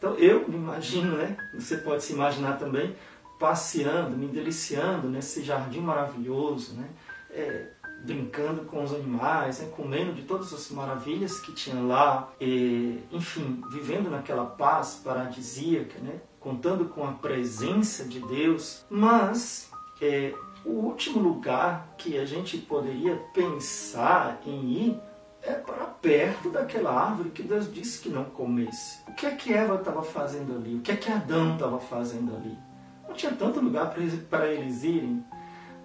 Então eu me imagino, né? Você pode se imaginar também passeando, me deliciando nesse jardim maravilhoso, né? É, brincando com os animais, né? comendo de todas as maravilhas que tinha lá, e, enfim, vivendo naquela paz paradisíaca, né? contando com a presença de Deus. Mas é, o último lugar que a gente poderia pensar em ir é para perto daquela árvore que Deus disse que não comesse. O que é que Eva estava fazendo ali? O que é que Adão estava fazendo ali? Não tinha tanto lugar para eles irem.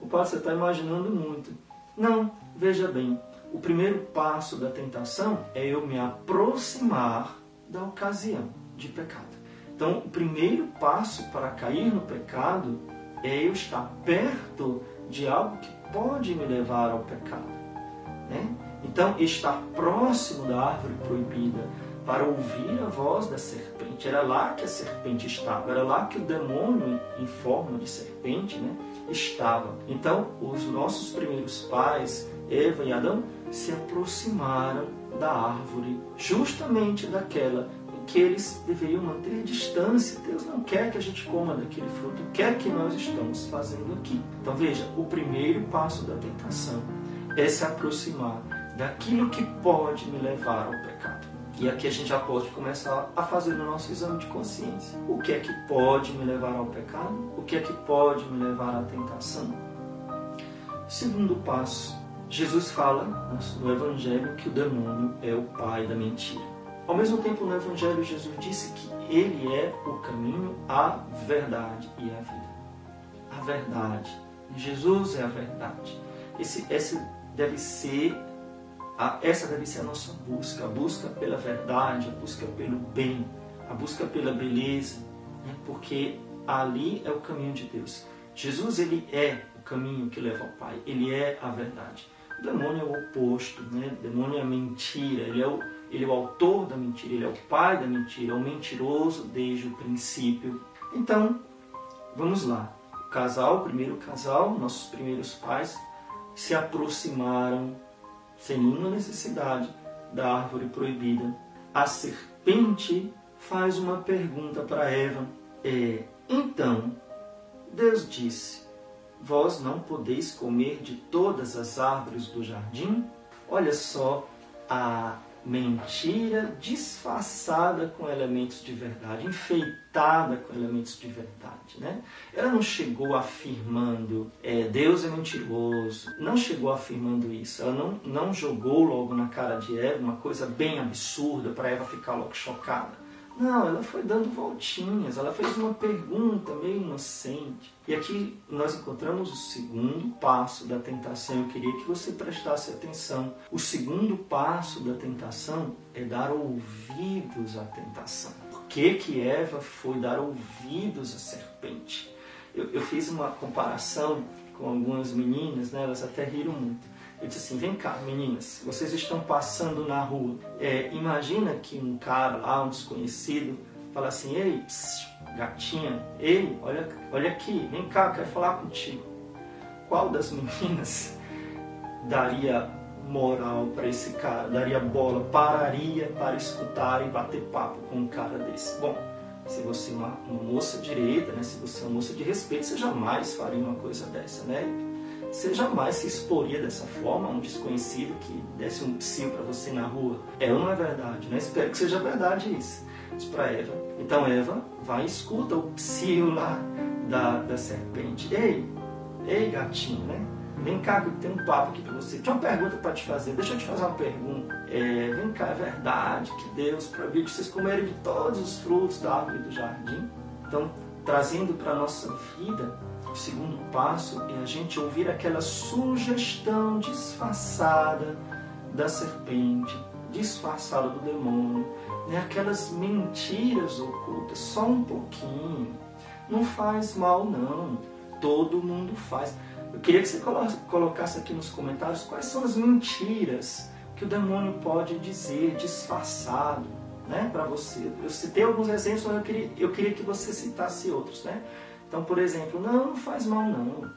O pai você está imaginando muito. Não, veja bem, o primeiro passo da tentação é eu me aproximar da ocasião de pecado. Então, o primeiro passo para cair no pecado é eu estar perto de algo que pode me levar ao pecado. Né? Então, estar próximo da árvore proibida para ouvir a voz da serpente. Era lá que a serpente estava, era lá que o demônio, em forma de serpente, né, estava. Então, os nossos primeiros pais, Eva e Adão, se aproximaram da árvore, justamente daquela em que eles deveriam manter distância. Deus não quer que a gente coma daquele fruto, quer que nós estamos fazendo aqui. Então, veja, o primeiro passo da tentação é se aproximar daquilo que pode me levar ao pecado. E aqui a gente já pode começar a fazer o nosso exame de consciência. O que é que pode me levar ao pecado? O que é que pode me levar à tentação? Segundo passo, Jesus fala no Evangelho que o demônio é o pai da mentira. Ao mesmo tempo, no Evangelho, Jesus disse que ele é o caminho, a verdade e a vida. A verdade. Jesus é a verdade. Esse, esse deve ser essa deve ser a nossa busca, a busca pela verdade, a busca pelo bem, a busca pela beleza, né? porque ali é o caminho de Deus. Jesus ele é o caminho que leva ao Pai, ele é a verdade. O demônio é o oposto, né? o demônio é a mentira, ele é o, ele é o autor da mentira, ele é o pai da mentira, é o mentiroso desde o princípio. Então, vamos lá. O casal, o primeiro casal, nossos primeiros pais, se aproximaram sem nenhuma necessidade da árvore proibida. A serpente faz uma pergunta para Eva. É, então, Deus disse: Vós não podeis comer de todas as árvores do jardim? Olha só a mentira disfarçada com elementos de verdade, enfeitada com elementos de verdade. Né? Ela não chegou afirmando é, Deus é mentiroso, não chegou afirmando isso. Ela não, não jogou logo na cara de Eva uma coisa bem absurda para Eva ficar logo chocada. Não, ela foi dando voltinhas, ela fez uma pergunta meio inocente. E aqui nós encontramos o segundo passo da tentação. Eu queria que você prestasse atenção. O segundo passo da tentação é dar ouvidos à tentação. Por que, que Eva foi dar ouvidos à serpente? Eu, eu fiz uma comparação com algumas meninas, né? elas até riram muito. Eu disse assim: vem cá, meninas, vocês estão passando na rua. É, imagina que um cara lá, um desconhecido, fala assim: ei, gatinha, ei, olha, olha aqui, vem cá, quero falar contigo. Qual das meninas daria moral para esse cara, daria bola, pararia para escutar e bater papo com um cara desse? Bom, se você é uma, uma moça direita, né, se você é uma moça de respeito, você jamais faria uma coisa dessa, né? Você jamais se exporia dessa forma a um desconhecido que desse um psil para você na rua. É ou não é verdade? Né? Espero que seja verdade isso. Diz para Eva. Então Eva vai e escuta o psil lá da, da serpente. Ei, ei gatinho, né? Vem cá que eu tenho um papo aqui para você. Tinha uma pergunta para te fazer. Deixa eu te fazer uma pergunta. É, vem cá, é verdade que Deus proibiu de vocês comerem de todos os frutos da árvore do jardim? Então, trazendo para a nossa vida o segundo passo é a gente ouvir aquela sugestão disfarçada da serpente, disfarçada do demônio, né? aquelas mentiras ocultas, só um pouquinho. Não faz mal, não. Todo mundo faz. Eu queria que você colocasse aqui nos comentários quais são as mentiras que o demônio pode dizer disfarçado né, para você. Eu citei alguns exemplos, mas eu queria, eu queria que você citasse outros. Né? Então, por exemplo, não, não faz mal não.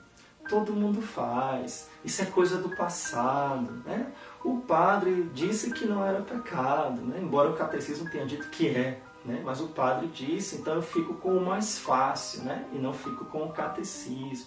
Todo mundo faz. Isso é coisa do passado. Né? O padre disse que não era pecado, né? embora o catecismo tenha dito que é. Né? Mas o padre disse, então eu fico com o mais fácil, né? e não fico com o catecismo.